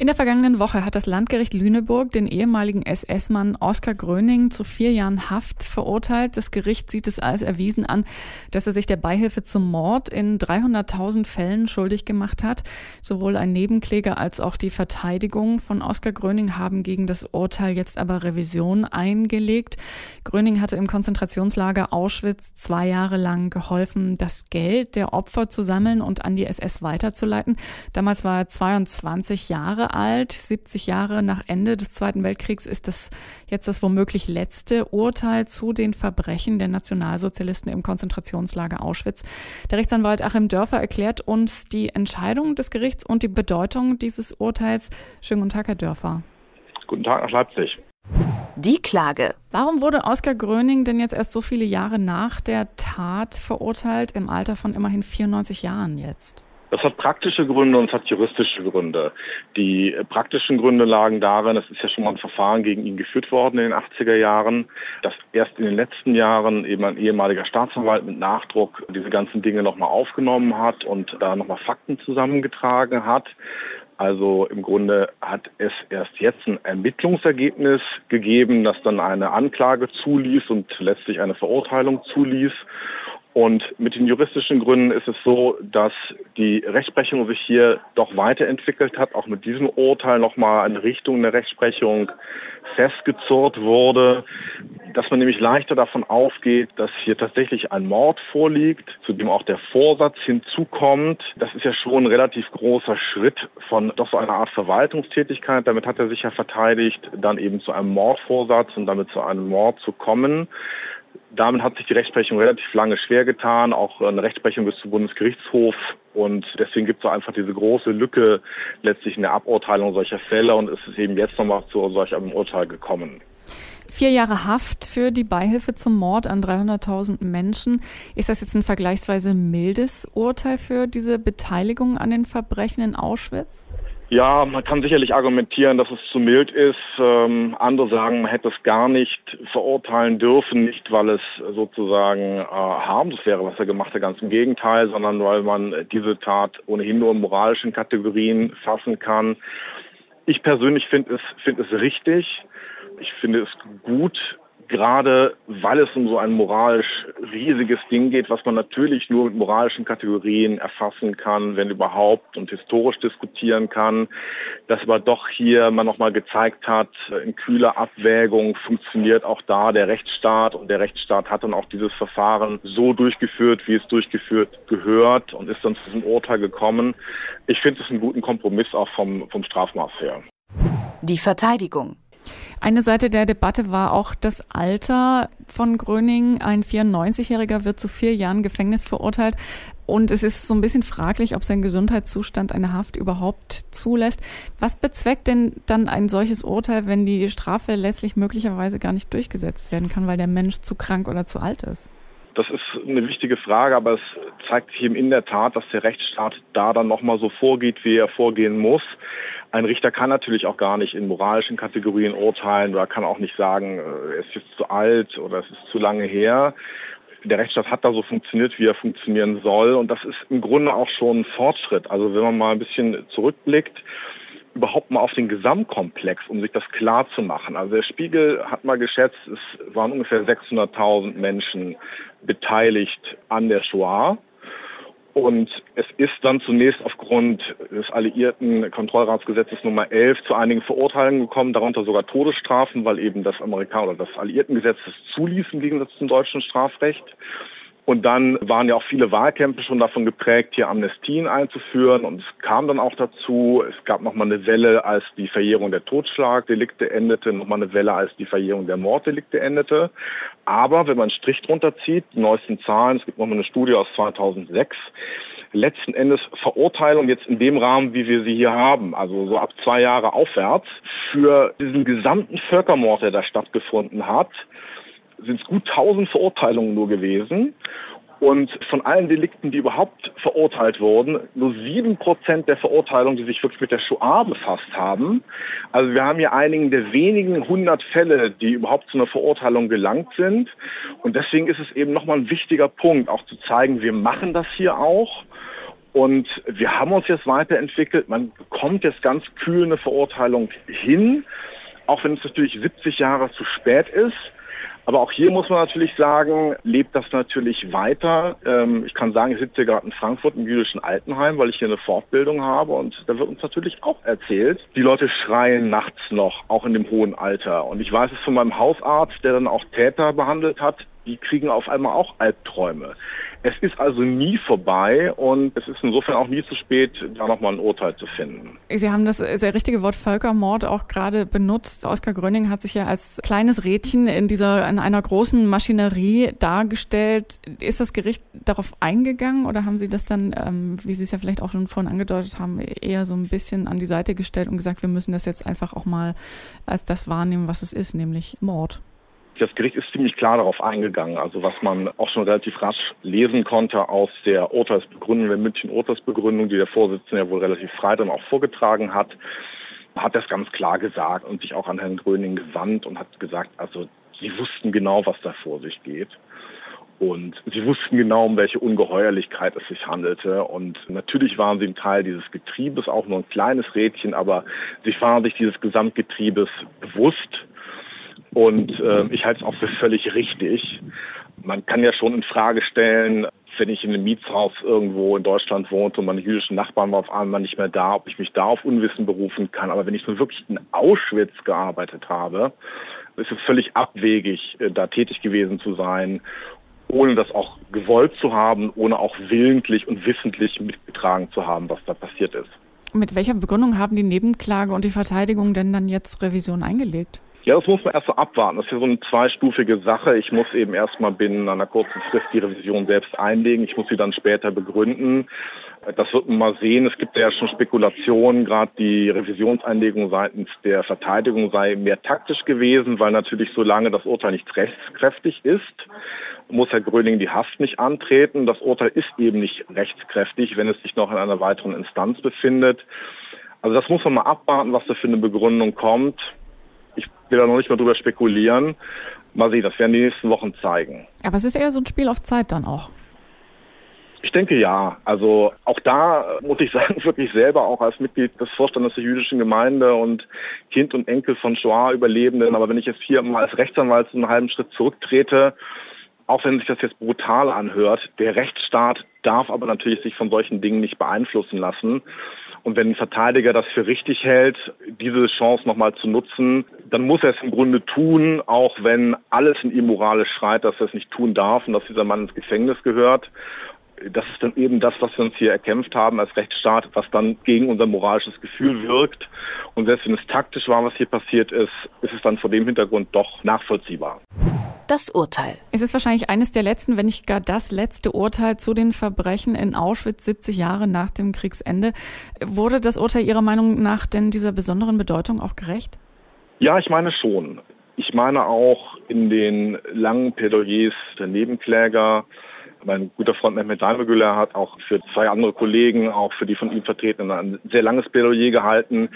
In der vergangenen Woche hat das Landgericht Lüneburg den ehemaligen SS-Mann Oskar Gröning zu vier Jahren Haft verurteilt. Das Gericht sieht es als erwiesen an, dass er sich der Beihilfe zum Mord in 300.000 Fällen schuldig gemacht hat. Sowohl ein Nebenkläger als auch die Verteidigung von Oskar Gröning haben gegen das Urteil jetzt aber Revision eingelegt. Gröning hatte im Konzentrationslager Auschwitz zwei Jahre lang geholfen, das Geld der Opfer zu sammeln und an die SS weiterzuleiten. Damals war er 22 Jahre alt. 70 Jahre nach Ende des Zweiten Weltkriegs ist das jetzt das womöglich letzte Urteil zu den Verbrechen der Nationalsozialisten im Konzentrationslager Auschwitz. Der Rechtsanwalt Achim Dörfer erklärt uns die Entscheidung des Gerichts und die Bedeutung dieses Urteils. Schönen guten Tag, Herr Dörfer. Guten Tag nach Leipzig. Die Klage. Warum wurde Oskar Gröning denn jetzt erst so viele Jahre nach der Tat verurteilt, im Alter von immerhin 94 Jahren jetzt? Das hat praktische Gründe und es hat juristische Gründe. Die praktischen Gründe lagen darin, es ist ja schon mal ein Verfahren gegen ihn geführt worden in den 80er Jahren, dass erst in den letzten Jahren eben ein ehemaliger Staatsanwalt mit Nachdruck diese ganzen Dinge nochmal aufgenommen hat und da nochmal Fakten zusammengetragen hat. Also im Grunde hat es erst jetzt ein Ermittlungsergebnis gegeben, das dann eine Anklage zuließ und letztlich eine Verurteilung zuließ. Und mit den juristischen Gründen ist es so, dass die Rechtsprechung sich hier doch weiterentwickelt hat, auch mit diesem Urteil nochmal eine Richtung in der Rechtsprechung festgezurrt wurde, dass man nämlich leichter davon ausgeht, dass hier tatsächlich ein Mord vorliegt, zu dem auch der Vorsatz hinzukommt. Das ist ja schon ein relativ großer Schritt von doch so einer Art Verwaltungstätigkeit. Damit hat er sich ja verteidigt, dann eben zu einem Mordvorsatz und damit zu einem Mord zu kommen damit hat sich die Rechtsprechung relativ lange schwer getan, auch eine Rechtsprechung bis zum Bundesgerichtshof. Und deswegen gibt es einfach diese große Lücke letztlich in der Aburteilung solcher Fälle und es ist eben jetzt nochmal zu solch einem Urteil gekommen. Vier Jahre Haft für die Beihilfe zum Mord an 300.000 Menschen. Ist das jetzt ein vergleichsweise mildes Urteil für diese Beteiligung an den Verbrechen in Auschwitz? Ja, man kann sicherlich argumentieren, dass es zu mild ist. Ähm, andere sagen, man hätte es gar nicht verurteilen dürfen, nicht weil es sozusagen äh, harmlos wäre, was er gemacht hat, ganz im Gegenteil, sondern weil man diese Tat ohnehin nur in moralischen Kategorien fassen kann. Ich persönlich finde es, find es richtig. Ich finde es gut, gerade weil es um so ein moralisch riesiges Ding geht, was man natürlich nur mit moralischen Kategorien erfassen kann, wenn überhaupt und historisch diskutieren kann, dass aber doch hier man nochmal gezeigt hat, in kühler Abwägung funktioniert auch da der Rechtsstaat und der Rechtsstaat hat dann auch dieses Verfahren so durchgeführt, wie es durchgeführt gehört und ist dann zu diesem Urteil gekommen. Ich finde es einen guten Kompromiss auch vom, vom Strafmaß her. Die Verteidigung. Eine Seite der Debatte war auch das Alter von Gröning. Ein 94-Jähriger wird zu vier Jahren Gefängnis verurteilt. Und es ist so ein bisschen fraglich, ob sein Gesundheitszustand eine Haft überhaupt zulässt. Was bezweckt denn dann ein solches Urteil, wenn die Strafe letztlich möglicherweise gar nicht durchgesetzt werden kann, weil der Mensch zu krank oder zu alt ist? Das ist eine wichtige Frage, aber es zeigt sich eben in der Tat, dass der Rechtsstaat da dann nochmal so vorgeht, wie er vorgehen muss. Ein Richter kann natürlich auch gar nicht in moralischen Kategorien urteilen oder kann auch nicht sagen, äh, er ist zu alt oder es ist zu lange her. Der Rechtsstaat hat da so funktioniert, wie er funktionieren soll. Und das ist im Grunde auch schon ein Fortschritt. Also wenn man mal ein bisschen zurückblickt, überhaupt mal auf den Gesamtkomplex, um sich das klar zu machen. Also der Spiegel hat mal geschätzt, es waren ungefähr 600.000 Menschen beteiligt an der Shoah. Und es ist dann zunächst aufgrund des alliierten Kontrollratsgesetzes Nummer 11 zu einigen Verurteilungen gekommen, darunter sogar Todesstrafen, weil eben das Amerikaner oder das Alliiertengesetz es zuließ im Gegensatz zum deutschen Strafrecht. Und dann waren ja auch viele Wahlkämpfe schon davon geprägt, hier Amnestien einzuführen. Und es kam dann auch dazu, es gab nochmal eine Welle, als die Verjährung der Totschlagdelikte endete, nochmal eine Welle, als die Verjährung der Morddelikte endete. Aber wenn man einen Strich drunter zieht, die neuesten Zahlen, es gibt nochmal eine Studie aus 2006, letzten Endes Verurteilung jetzt in dem Rahmen, wie wir sie hier haben, also so ab zwei Jahre aufwärts, für diesen gesamten Völkermord, der da stattgefunden hat, sind es gut 1000 Verurteilungen nur gewesen. Und von allen Delikten, die überhaupt verurteilt wurden, nur sieben Prozent der Verurteilungen, die sich wirklich mit der Shoah befasst haben. Also wir haben hier einigen der wenigen hundert Fälle, die überhaupt zu einer Verurteilung gelangt sind. Und deswegen ist es eben nochmal ein wichtiger Punkt, auch zu zeigen, wir machen das hier auch. Und wir haben uns jetzt weiterentwickelt. Man bekommt jetzt ganz kühl eine Verurteilung hin, auch wenn es natürlich 70 Jahre zu spät ist. Aber auch hier muss man natürlich sagen, lebt das natürlich weiter. Ähm, ich kann sagen, ich sitze hier gerade in Frankfurt im jüdischen Altenheim, weil ich hier eine Fortbildung habe und da wird uns natürlich auch erzählt, die Leute schreien nachts noch, auch in dem hohen Alter. Und ich weiß es von meinem Hausarzt, der dann auch Täter behandelt hat, die kriegen auf einmal auch Albträume. Es ist also nie vorbei und es ist insofern auch nie zu spät, da nochmal ein Urteil zu finden. Sie haben das sehr richtige Wort Völkermord auch gerade benutzt. Oskar Gröning hat sich ja als kleines Rädchen in dieser, in einer großen Maschinerie dargestellt. Ist das Gericht darauf eingegangen oder haben Sie das dann, ähm, wie Sie es ja vielleicht auch schon vorhin angedeutet haben, eher so ein bisschen an die Seite gestellt und gesagt, wir müssen das jetzt einfach auch mal als das wahrnehmen, was es ist, nämlich Mord? Das Gericht ist ziemlich klar darauf eingegangen, also was man auch schon relativ rasch lesen konnte aus der Urteilsbegründung, der München Urteilsbegründung, die der Vorsitzende ja wohl relativ frei dann auch vorgetragen hat, hat das ganz klar gesagt und sich auch an Herrn Gröning gewandt und hat gesagt, also sie wussten genau, was da vor sich geht. Und sie wussten genau, um welche Ungeheuerlichkeit es sich handelte. Und natürlich waren sie ein Teil dieses Getriebes, auch nur ein kleines Rädchen, aber sie waren sich dieses Gesamtgetriebes bewusst und äh, ich halte es auch für völlig richtig. Man kann ja schon in Frage stellen, wenn ich in einem Mietshaus irgendwo in Deutschland wohnte und meine jüdischen Nachbarn waren auf einmal nicht mehr da, ob ich mich da auf Unwissen berufen kann. Aber wenn ich nun wirklich in Auschwitz gearbeitet habe, ist es völlig abwegig, äh, da tätig gewesen zu sein, ohne das auch gewollt zu haben, ohne auch willentlich und wissentlich mitgetragen zu haben, was da passiert ist. Mit welcher Begründung haben die Nebenklage und die Verteidigung denn dann jetzt Revision eingelegt? Ja, das muss man erst abwarten. Das ist ja so eine zweistufige Sache. Ich muss eben erstmal binnen einer kurzen Frist die Revision selbst einlegen. Ich muss sie dann später begründen. Das wird man mal sehen. Es gibt ja schon Spekulationen, gerade die Revisionseinlegung seitens der Verteidigung sei mehr taktisch gewesen, weil natürlich solange das Urteil nicht rechtskräftig ist, muss Herr Gröning die Haft nicht antreten. Das Urteil ist eben nicht rechtskräftig, wenn es sich noch in einer weiteren Instanz befindet. Also das muss man mal abwarten, was da für eine Begründung kommt will da noch nicht mal drüber spekulieren. Mal sehen, das werden die nächsten Wochen zeigen. Aber es ist eher so ein Spiel auf Zeit dann auch. Ich denke ja. Also auch da muss ich sagen, wirklich selber auch als Mitglied des Vorstandes der jüdischen Gemeinde und Kind und Enkel von Shoah-Überlebenden. Aber wenn ich jetzt hier mal als Rechtsanwalt einen halben Schritt zurücktrete, auch wenn sich das jetzt brutal anhört, der Rechtsstaat darf aber natürlich sich von solchen Dingen nicht beeinflussen lassen. Und wenn ein Verteidiger das für richtig hält, diese Chance nochmal zu nutzen, dann muss er es im Grunde tun, auch wenn alles in ihm moralisch schreit, dass er es nicht tun darf und dass dieser Mann ins Gefängnis gehört. Das ist dann eben das, was wir uns hier erkämpft haben als Rechtsstaat, was dann gegen unser moralisches Gefühl wirkt. Und selbst wenn es taktisch war, was hier passiert ist, ist es dann vor dem Hintergrund doch nachvollziehbar das Urteil. Es ist wahrscheinlich eines der letzten, wenn nicht gar das letzte Urteil zu den Verbrechen in Auschwitz 70 Jahre nach dem Kriegsende. Wurde das Urteil Ihrer Meinung nach denn dieser besonderen Bedeutung auch gerecht? Ja, ich meine schon. Ich meine auch in den langen Plädoyers der Nebenkläger, mein guter Freund Mehmet Daimegüller hat auch für zwei andere Kollegen, auch für die von ihm vertretenen, ein sehr langes Plädoyer gehalten.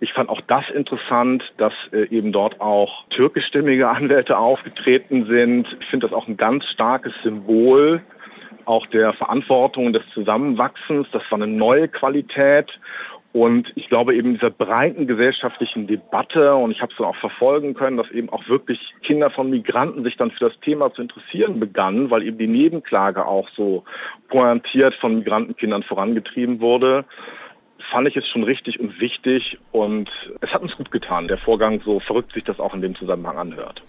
Ich fand auch das interessant, dass äh, eben dort auch türkischstämmige Anwälte aufgetreten sind. Ich finde das auch ein ganz starkes Symbol auch der Verantwortung des Zusammenwachsens. Das war eine neue Qualität. Und ich glaube eben dieser breiten gesellschaftlichen Debatte, und ich habe es dann auch verfolgen können, dass eben auch wirklich Kinder von Migranten sich dann für das Thema zu interessieren begannen, weil eben die Nebenklage auch so pointiert von Migrantenkindern vorangetrieben wurde fand ich es schon richtig und wichtig und es hat uns gut getan, der Vorgang, so verrückt sich das auch in dem Zusammenhang anhört.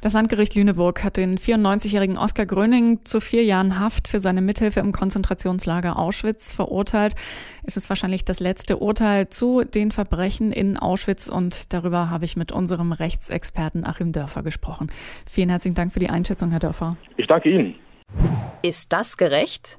Das Landgericht Lüneburg hat den 94-jährigen Oskar Gröning zu vier Jahren Haft für seine Mithilfe im Konzentrationslager Auschwitz verurteilt. Es ist wahrscheinlich das letzte Urteil zu den Verbrechen in Auschwitz und darüber habe ich mit unserem Rechtsexperten Achim Dörfer gesprochen. Vielen herzlichen Dank für die Einschätzung, Herr Dörfer. Ich danke Ihnen. Ist das gerecht?